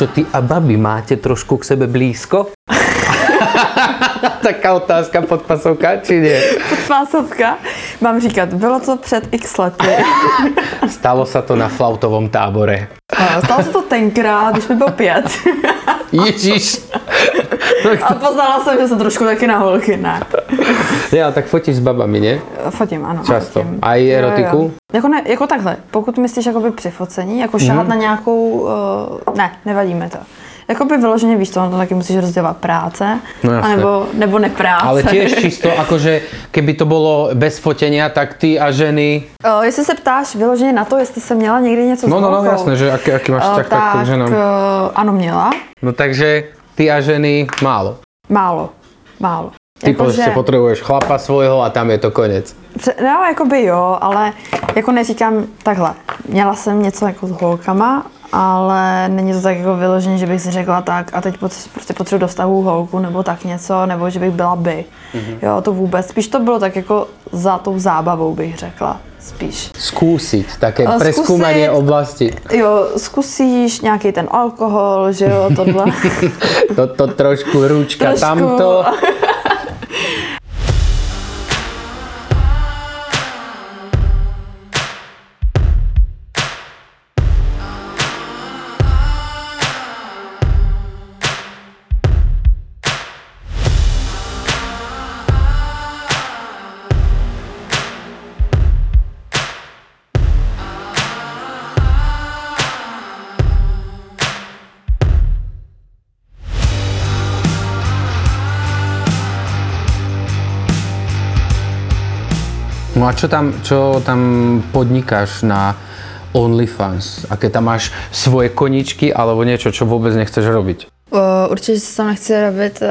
Čo ty a babi máte trošku k sebe blízko? Taká otázka podpasovka, či nie? Podpásovka. Mám říkat, bylo to před x lety. Stalo sa to na flautovom tábore. A Stalo se to tenkrát, když mi bylo pět. Ježíš. A poznala jsem, že jsem trošku taky na holky, ne. Ja, tak fotíš s babami, nie? Fotím, ano. Často. Fotím. A i erotiku? Jo, jo. Jako, ne, jako takhle, pokud myslíš jakoby při focení, jako šahat na nějakou, uh, ne, nevadí mi to. Jakoby vyloženě víš to, to taky musíš rozdělovat práce, No anebo, nebo nepráce. Ale tiež čisto, akože keby to bolo bez fotenia, tak ty a ženy... Uh, jestli se ptáš vyloženě na to, jestli jsem měla někdy něco No, s no, no, holkou, jasné, že aký, aký máš eh, vzťah takto k ženám. ano, měla. No takže ty a ženy málo. Málo. Málo. Ty Jako, prostě že- potrebuješ chlapa svojho a tam je to konec. No, jakoby jo, ale jako neříkám takhle. Měla jsem něco jako s holkama, ale není to tak jako vyloženě, že bych si řekla tak a teď prostě potřebuji do vztahu holku nebo tak něco, nebo že bych byla by. Mm-hmm. Jo, to vůbec. Spíš to bylo tak jako za tou zábavou, bych řekla. Spíš. Skúsiť, také A preskúmanie oblasti. Jo, zkusíš nějaký ten alkohol, že jo, tohle. Toto trošku ručka Trošku. tamto. No a čo tam, čo tam podnikáš na OnlyFans? Aké tam máš svoje koničky alebo niečo, čo vôbec nechceš robiť? Uh, určitě, co tam nechci robit, uh,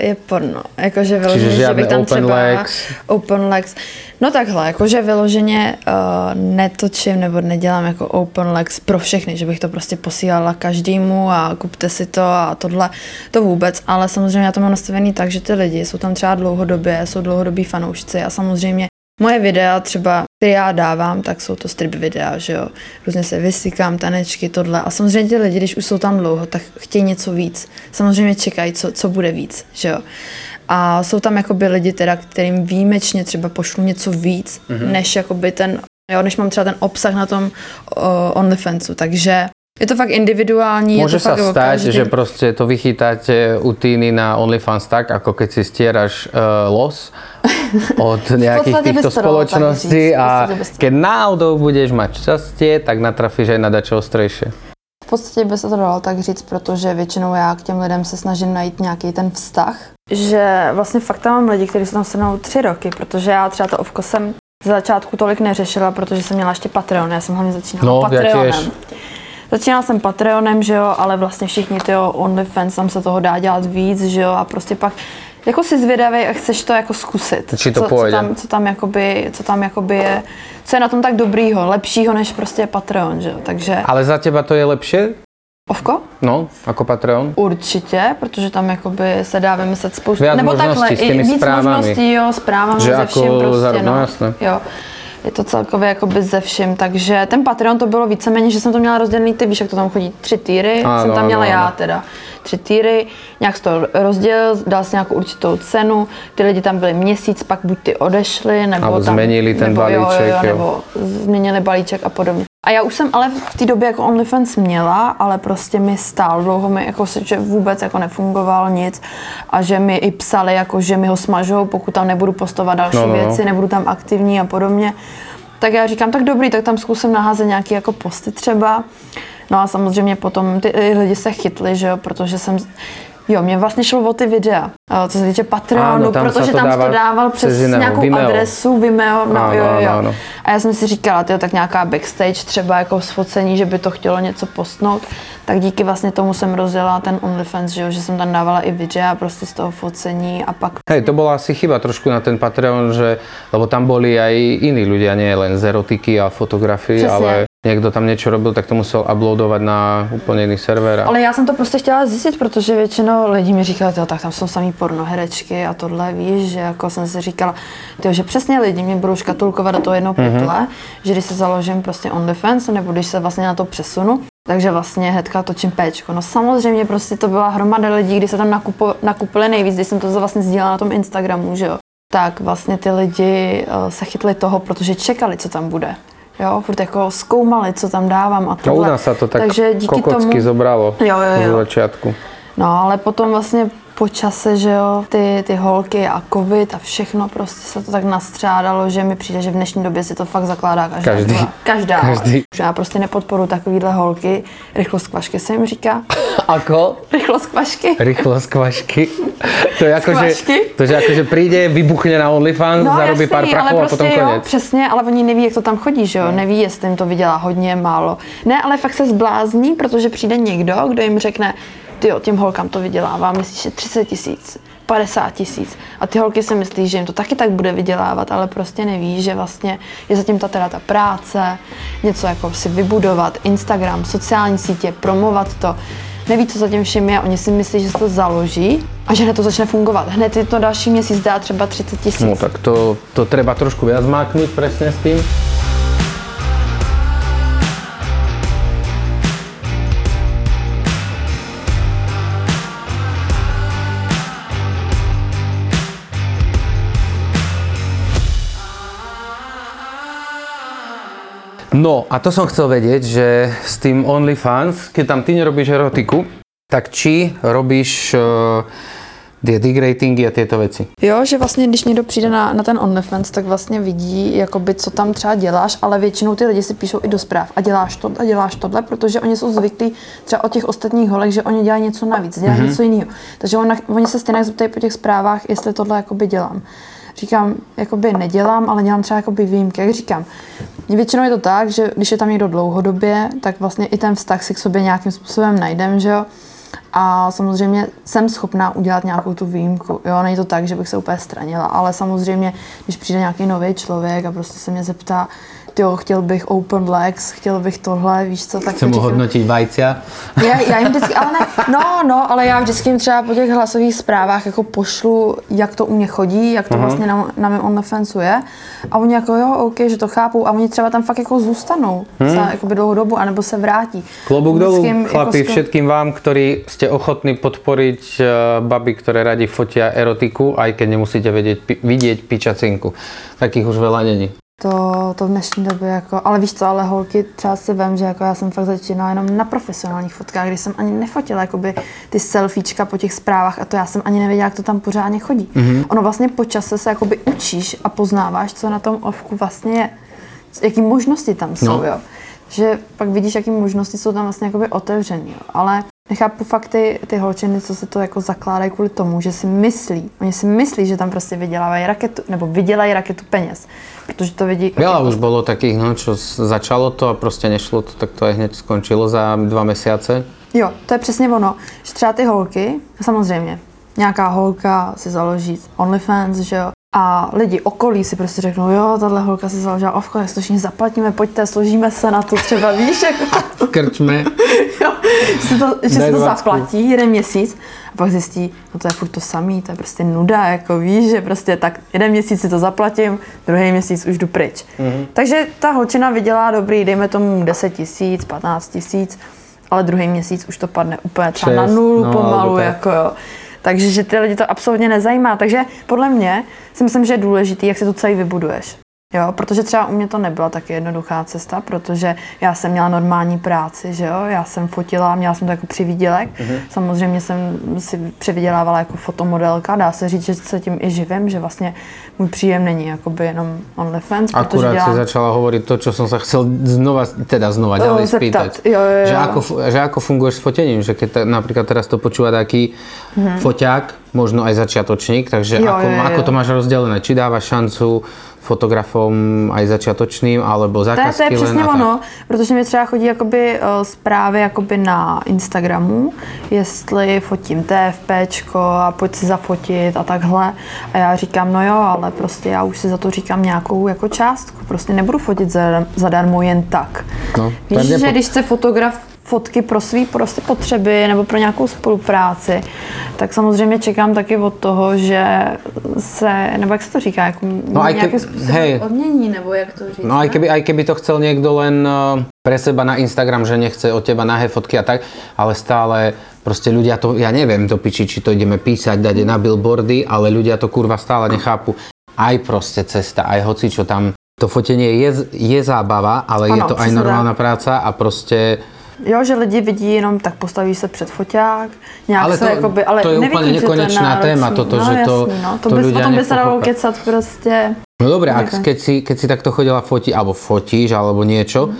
je porno. Jakože vyloženě, že žádné bych tam open třeba... legs? Open legs. No takhle, jakože vyloženě uh, netočím nebo nedělám jako open legs pro všechny, že bych to prostě posílala každému a kupte si to a tohle, to vůbec, ale samozřejmě já to mám nastavený tak, že ty lidi jsou tam třeba dlouhodobě, jsou dlouhodobí fanoušci a samozřejmě Moje videa třeba, které já dávám, tak jsou to strip videa, že jo. Různě se vysykám, tanečky, tohle. A samozřejmě ty lidi, když už jsou tam dlouho, tak chtějí něco víc. Samozřejmě čekají, co, co bude víc, že jo. A jsou tam jakoby lidi teda, kterým výjimečně třeba pošlu něco víc, mm-hmm. než jakoby ten, jo, než mám třeba ten obsah na tom uh, OnlyFansu. Takže je to fakt individuální. Môže je to sa fakt stať, každém. že proste to vychytáte u Týny na OnlyFans tak, ako keď si stieraš uh, los od nejakých týchto spoločností a keď náhodou budeš mať šťastie, tak natrafíš aj na dačo ostrejšie. V podstatě by se to dalo tak říct, protože většinou já k těm lidem se snažím najít nějaký ten vztah. Že vlastně fakt tam mám lidi, kteří jsou tam se mnou tři roky, protože já třeba to ovko jsem z začátku tolik neřešila, protože jsem měla ještě Patreon, já jsem hlavně začínala No, já Patreonem. těž. Začínala jsem Patreonem, že jo, ale vlastně všichni ty jo, OnlyFans, tam se toho dá dělat víc, že jo, a prostě pak jako si zvědavý a chceš to jako zkusit. Či to co, co, tam, co tam jakoby, co tam jakoby je, co je na tom tak dobrýho, lepšího než prostě Patreon, že jo, takže Ale za teba to je lepšie? ovko? No, ako Patreon? Určitě, protože tam jakoby se dá vymyslet spoustu, Viac nebo takhle, s těmi i víc možností, jo, zprávami Že ze jako vším prostě, za- no no, jasné. Jo. Je to celkově jakoby ze vším, takže ten Patreon to bylo víceméně, že jsem to měla rozdělený, ty víš, jak to tam chodí, tři týry, Ano, jsem tam měla ano, já teda, tři týry, nějak to rozdělil, dal si nějakou určitou cenu, ty lidi tam byli měsíc, pak buď ty odešli, nebo Alebo tam, změnili ten nebo, balíček, jo, jo, jo. jo, nebo změnili balíček a podobně. A já už jsem ale v té době jako OnlyFans měla, ale prostě mi stál dlouho, mi jako, se- že vůbec jako nefungoval nic a že mi i psali, jako, že mi ho smažou, pokud tam nebudu postovat další No, no, věci, nebudu tam aktivní a podobně. Tak já říkám, tak dobrý, tak tam zkusím naházet nějaký jako posty třeba. No a samozřejmě potom ty lidi se chytli, že jo, protože jsem Jo, mě vlastně šlo o ty videa, eh, co se týče Patreonu, Áno, tam protože to tam dával to dával přes cez iného, nějakou Vimeo. adresu Vimeo, no, Áno, jo, jo, áno, jo. áno. A já jsem si říkala, tyjo, tak nějaká backstage třeba jako sfocení, že by to chtělo něco postnout, tak díky vlastně tomu jsem rozjela ten OnlyFans, že, jo, že jsem tam dávala i videa prostě z toho focení a pak Hej, to bola asi chyba trošku na ten Patreon, že, lebo tam boli aj iní ľudia, nie len z erotiky a fotografií, Přesně. ale niekto tam niečo robil, tak to musel uploadovať na úplne iný server. a- Ale já jsem to prostě chtěla zjistit, protože většinou lidí mi říkali, "Tyjo, tak tam jsou samý pornoherečky a tohle, víš, že jako jsem si říkala, tyjo, že přesně lidi mě budou škatulkovat do toho jednoho pytle, že když se založím prostě OnlyFans, nebo když se vlastně na to přesunu, takže vlastně hnedka točím péčko. No samozřejmě prostě to byla hromada lidí, kdy se tam nakupo, nakupili nejvíc, když jsem to vlastně sdílela na tom Instagramu, že jo. Tak vlastně ty lidi eh, se chytli toho, protože čekali, co tam bude. Jo, furt jako zkoumali, co tam dávám a No u tohle. nás sa to tak Takže díky kokocky tomu, zobralo Jo, jo, jo. zo začiatku. No, ale potom vlastně po čase, že jo, ty, ty holky a covid a všechno prostě se to tak nastřádalo, že mi přijde, že v dnešní době si to fakt zakládá každá. Každý. Každá. Každý. Já prostě nepodporu takovýhle holky. Rychlost kvašky se jim říká. Ako? Rychlost kvašky. Rýchlosť kvašky. To je ako, že, to, že akože príde, vybuchne na OnlyFans, zarobí pár No, ale prachov a prostě potom jo, konec. přesně, ale oni neví, jak to tam chodí, že jo, neví, jestli jim to vydělá hodně, málo. Ne, ale fakt se zblázní, protože přijde někdo, kdo jim řekne, ty jo, těm holkám to vydělává, myslíš, že 30 tisíc, 50 tisíc. A ty holky si myslí, že jim to taky tak bude vydělávat, ale prostě neví, že vlastně je zatím ta teda ta práce, něco jako si vybudovat, Instagram, sociální sítě, promovat to. Neví, co za tím všem je, oni si myslí, že se to založí a že hned to začne fungovat. Hned je to další měsíc dá třeba 30 tisíc. No tak to, to treba trošku viac presne s tým. No a to som chcel vedieť, že s tým OnlyFans, keď tam ty nerobíš erotiku, tak či robíš uh, tie dig ratingy a tieto veci. Jo, že vlastně, když někdo přijde na, na ten OnlyFans, tak vlastně vidí, jakoby, co tam třeba děláš, ale většinou ty lidi si píšou i do zpráv a děláš to a děláš tohle, protože oni jsou zvyklí třeba od těch ostatních holek, že oni dělají něco navíc, dělají mm-hmm. něco jiného. Takže on, oni se stejně zeptají po těch zprávách, jestli tohle jakoby dělám. Říkám, jakoby nedělám, ale dělám třeba jakoby výjimky. Jak říkám, většinou je to tak, že když je tam někdo dlouhodobě, tak vlastně i ten vztah si k sobě nějakým způsobem najdem, že jo. A samozřejmě jsem schopná udělat nějakou tu výjimku. Jo, není to tak, že bych se úplně stranila, ale samozřejmě, když přijde nějaký nový člověk a prostě se mě zeptá, jo, chtěl bych open legs, chtěl bych tohle, víš co, tak Chcem to říkám- hodnotiť vajcia. já, já jim vždycky, ale ne, no, no, ale já vždycky jim třeba po těch hlasových zprávách jako pošlu, jak to u mě chodí, jak to vlastně na, na mém OnlyFansu je. A oni jako jo, OK, že to chápou. A oni třeba tam fakt jako zůstanou hmm. za jakoby dlouhou dobu, anebo se vrátí. Dolu, Vždycky jim chlapi, jako všetkým vám, ktorí ste ochotní podporiť uh, baby, ktoré radi fotia erotiku, aj keď nemusíte vedieť, pi- vidieť pičacinku. Takých už veľa není. To, to v dnešní době jako, ale víš co, ale holky třeba si vem, že jako já jsem fakt začínala jenom na profesionálních fotkách, kdy jsem ani nefotila jakoby ty selfiečka po těch zprávách a to já jsem ani nevěděla, jak to tam pořádně chodí. Mm-hmm. Ono vlastně po čase se jakoby učíš a poznáváš, co na tom ovku vlastně je, jaký možnosti tam jsou, No. jo. Že pak vidíš, jaký možnosti jsou tam vlastně jakoby otevřený, jo. Ale nechápu fakt ty, ty holčiny, co se to jako zakládají kvůli tomu, že si myslí, oni si myslí, že tam prostě vydělávají raketu, nebo vydělají raketu peněz, protože to vidí Veľa už bolo takých, no, čo začalo to a proste nešlo to, tak to aj hneď skončilo za dva mesiace. Jo, to je přesně ono, že třeba ty holky, samozřejmě, nějaká holka si založí OnlyFans, že jo, a lidi okolí si prostě řeknou, jo, tahle holka si založila ovko, to všichni zaplatíme, pojďte, složíme se na to třeba, víš, jako, krčme. jo, že to, že Daj si to dvacku. zaplatí jeden měsíc a pak zjistí, no to je furt to samý, to je prostě nuda, jako víš, že prostě tak jeden měsíc si to zaplatím, druhý měsíc už jdu pryč. Mm-hmm. Takže ta holčina vydělá dobrý, dejme tomu 10 tisíc, 15 tisíc, ale druhý měsíc už to padne úplně třeba na Šest, nulu no, pomalu, jako jo. Takže že ty lidi to absolutně nezajímá. Takže podle mě si myslím, že je důležitý, jak si to celý vybuduješ. Jo, protože třeba u mě to nebyla tak jednoduchá cesta, protože já jsem měla normální práci, že jo, já jsem fotila, měla jsem to jako přivídělek. Mm-hmm. Samozřejmě jsem si přivydělávala jako fotomodelka, dá se říct, že se tím i živím, že vlastně můj příjem není jakoby jenom OnlyFans, Akurát protože dělám... si začala hovoriť to, čo som sa chcel znova, teda znova ďalej zeptat. spýtať. Jo, jo, jo. Že, ako, fu- že ako funguješ s fotením, že keď ta, napríklad teraz to počúva taký mm-hmm. foťák, možno aj začiatočník, takže. Jo, ako, jo, jo, ako to máš rozdelené? Či dávaš šancu fotografom aj začiatočným, alebo To je, zákazky to je přesně ono, protože mi třeba chodí jakoby eh, zprávy jakoby na Instagramu, jestli fotím TFPčko a pojď si zafotit a takhle. A já říkám, no jo, ale prostě já už si za to říkám nějakou jako částku. Prostě nebudu fotit za- zadarmo jen tak. No, Víš, že nepo- když chce fotograf fotky pro svý prostě potřeby nebo pro nějakou spolupráci, tak samozřejmě čekám taky od toho, že se, nebo jak se to říká, jako No, nějakým způsobem hej. odmění, nebo jak to říct. No ne? keby, aj keby to chcel niekto len eh, pre seba na Instagram, že nechce od teba nahé fotky a tak, ale stále proste ľudia to, ja neviem to piči, či to ideme písať, dať na billboardy, ale ľudia to kurva stále nechápu. Aj proste cesta, aj hoci čo tam, to fotenie je, je zábava, ale je Ano, to aj normálna práca a proste Jo, že lidi vidí jenom, tak postaví se před foťák, nějak Ale se to- jakoby, ale to je nevidí, úplně to nekonečná náročný. téma, toto, no, že to- jasný, no. to, to bys, tom by se dalo kecat prostě. No ak, Také. keď, si, keď si takto chodila fotiť, alebo fotíš, alebo niečo,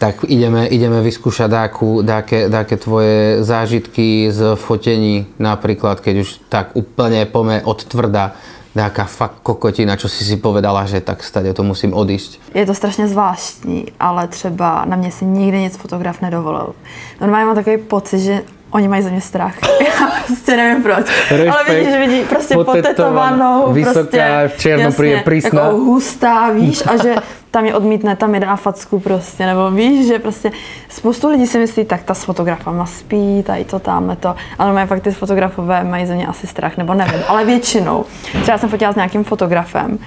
tak ideme, ideme vyskúšať dáku, dáke, dáke tvoje zážitky z fotení, napríklad keď už tak úplne pome od tvrda, dáka fakt kokotina, čo si si povedala, že tak stade to musím odísť. Je to strašně zvláštní, ale třeba na mě si nikdy nic fotograf nedovolil. Normálně mám takový pocit, že oni mají ze mě strach. Já prostě nevím proč. Ale Respekt. vidíš, vidí prostě potetovanou, vysoká, prostě, v černo prísna. Jako hustá, víš, a že tam je odmítne, tam je dá facku prostě, nebo víš, že prostě spoustu lidí si myslí, tak ta s fotografama spí, tady to, tamhle to, ale mají fakt ty fotografové mají ze mě asi strach, nebo nevím, ale většinou. Třeba jsem fotila s nějakým fotografem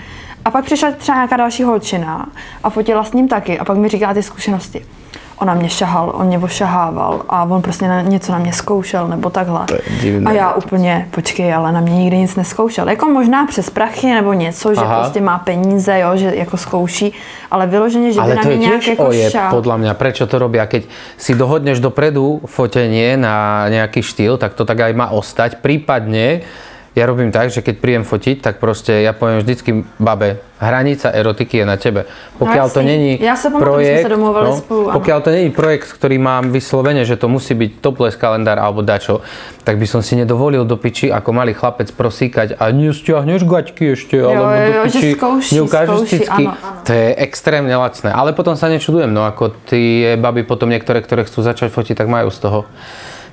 a pak přišla třeba nějaká další holčina a fotila s ním taky a pak mi říká ty zkušenosti. Ona mě šahal, on mě ošahával a on prostě na, něco na mě zkoušel nebo takhle. Je. A já úplně, počkej, ale na mě nikdy nic neskoušel. Jako možná přes prachy nebo něco, že Aha. prostě má peníze, jo, že jako zkouší, ale vyloženě, že by Ale na to mě je nějak jako ojeb, šah. podľa mňa. Prečo to robia? Keď si dohodneš dopredu fotenie na nejaký štýl, tak to tak aj má ostať. Prípadne ja robím tak, že keď príjem fotiť, tak proste ja poviem vždycky babe, hranica erotiky je na tebe. Pokiaľ to není projekt, sa domluvali spolu, pokiaľ to není projekt, ktorý mám vyslovene, že to musí byť topless kalendár alebo dačo, tak by som si nedovolil do piči ako malý chlapec prosíkať a nestiahneš gaťky ešte, alebo jo, do jo, že piči skouší, neukážeš skouší, cicky. To je extrémne lacné. Ale potom sa nečudujem, no ako tie baby potom niektoré, ktoré chcú začať fotiť, tak majú z toho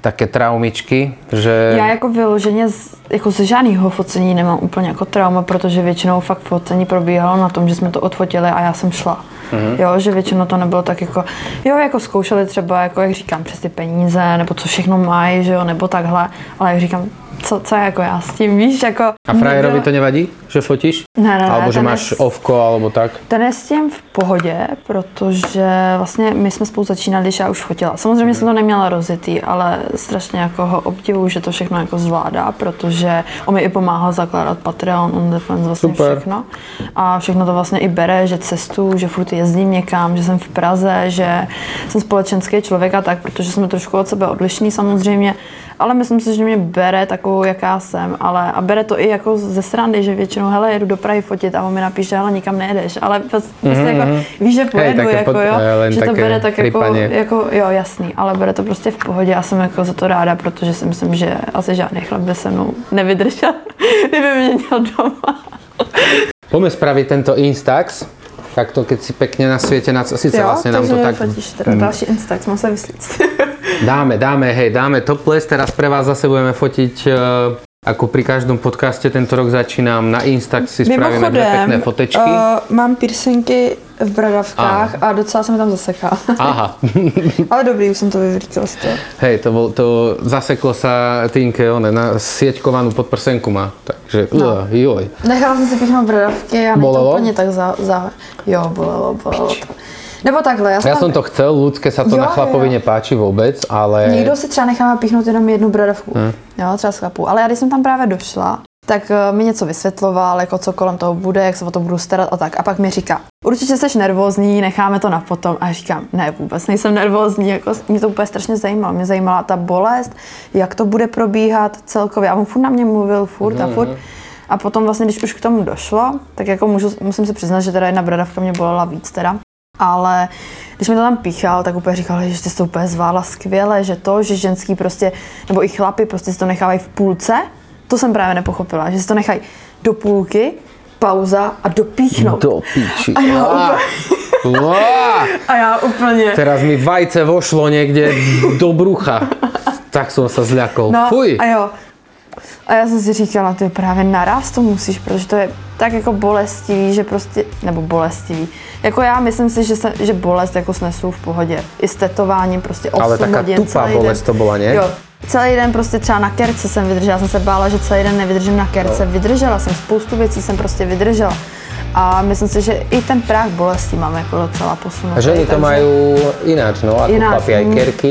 také traumičky, že... Já jako vyloženě z, jako ze žádného focení nemám úplně jako trauma, protože většinou fakt focení probíhalo na tom, že jsme to odfotili a já jsem šla. Mm-hmm. Jo, že většinou to nebylo tak jako, jo, jako zkoušeli třeba, jako jak říkám, přes ty peníze, nebo co všechno mají, že jo, nebo takhle, ale jak říkám, co, co jako já s tím, víš, jako... A frajerovi to nevadí, že fotíš? Ne, ne, ne, Alebo že máš je- ovko, alebo tak? Ten je s tím v pohodě, protože vlastně my jsme spolu začínali, když já už fotila. Samozřejmě jsem to neměla rozjetý, ale strašně jako ho obdivuju, že to všechno jako zvládá, protože on mi i pomáhal zakládat Patreon, on defense vlastně Super. všechno. A všechno to vlastně i bere, že cestu, že furt jezdím někam, že jsem v Praze, že jsem společenský člověk a tak, protože jsme trošku od sebe odlišní samozřejmě. Ale myslím si, že mě bere takovou, jaká jsem, ale a bere to i jako ze srandy, že většinou, hele, jedu do Prahy fotit a on mi napíše, hele, nikam nejedeš, ale prostě mm-hmm. jako, víš, že pojedu, také jako pod- jo, eh, že to bere tak jako, jako, jo, jasný, ale bere to prostě v pohodě a jsem jako za to ráda, protože si myslím, že asi žádný chlap by se mnou nevydržel, kdyby mě měl doma. Poďme spraviť tento Instax, takto keď si pekne na svete, na, síce vlastne nám to tak fotíš teda další Instax, mám se. dáme, dáme, hej, dáme topless, teraz pre vás zase budeme fotiť uh, ako pri každom podcaste tento rok začínám na Instax si spravíme dve pekné fotečky. uh, mám piercingy v bradavkách a docela se mi tam zaseká. Aha, Ale dobrý, už jsem to vyvrítila z toho. hej, to, bol, to zaseklo sa Tinke, one, na sieťkovanú podprsenku má, takže no. joj. Nechala jsem si píchnout bradavky a mě to úplně tak za, za... Jo, bolelo, bolelo to. Nebo takhle, já, Ja som to chcel, ľudské sa to Jo, na chlapovi jo. nepáči vôbec, ale... Někdo si třeba nechá píchnout jenom jednu bradavku, jo, třeba z chlapů. Ale já když jsem tam právě došla, tak eh, mi něco vysvětloval, jako co kolem toho bude, jak se o to budu starat a tak. A pak mi říká, určitě jsi nervózní, necháme to na potom. A já říkám, ne, vůbec nejsem nervózní, jako mě to úplně strašně zajímalo. Mě zajímala ta bolest, jak to bude probíhat celkově. A on furt na mě mluvil, furt a furt. A potom vlastně, když už k tomu došlo, tak jako můžu, musím se přiznat, že teda jedna bradavka mě bolela víc teda. Ale když mi to tam píchal, tak úplně říkal, že ty jsi to úplně zvládla skvěle, že to, že ženský prostě, nebo i chlapi prostě si to nechávají v půlce, to jsem právě nepochopila, že si to nechají do půlky, pauza a dopíchnout. Do piči. A já Á, úplně, a já úplně Teraz mi vajce vošlo někde do brucha. Tak som sa zľakol. No Fuj. a jo. A já jsem si říkala, to je právě naraz to musíš, protože to je tak jako bolestivý, že prostě, nebo bolestivý. Jako já myslím si, že, se, že bolest jako snesu v pohodě. I s tetováním prostě 8 Ale taká hodin, tupá celý bolest den. to byla, ne? Jo. Celý den prostě třeba na kerce jsem vydržela, jsem se bála, že celý den nevydržím na kerce. No. Vydržela jsem, spoustu věcí jsem prostě vydržela. A myslím si, že i ten práh bolesti mám jako docela posunutý. A ženy to takže- majú ináč, no, ako Ináč, chlapi aj mm. kerky.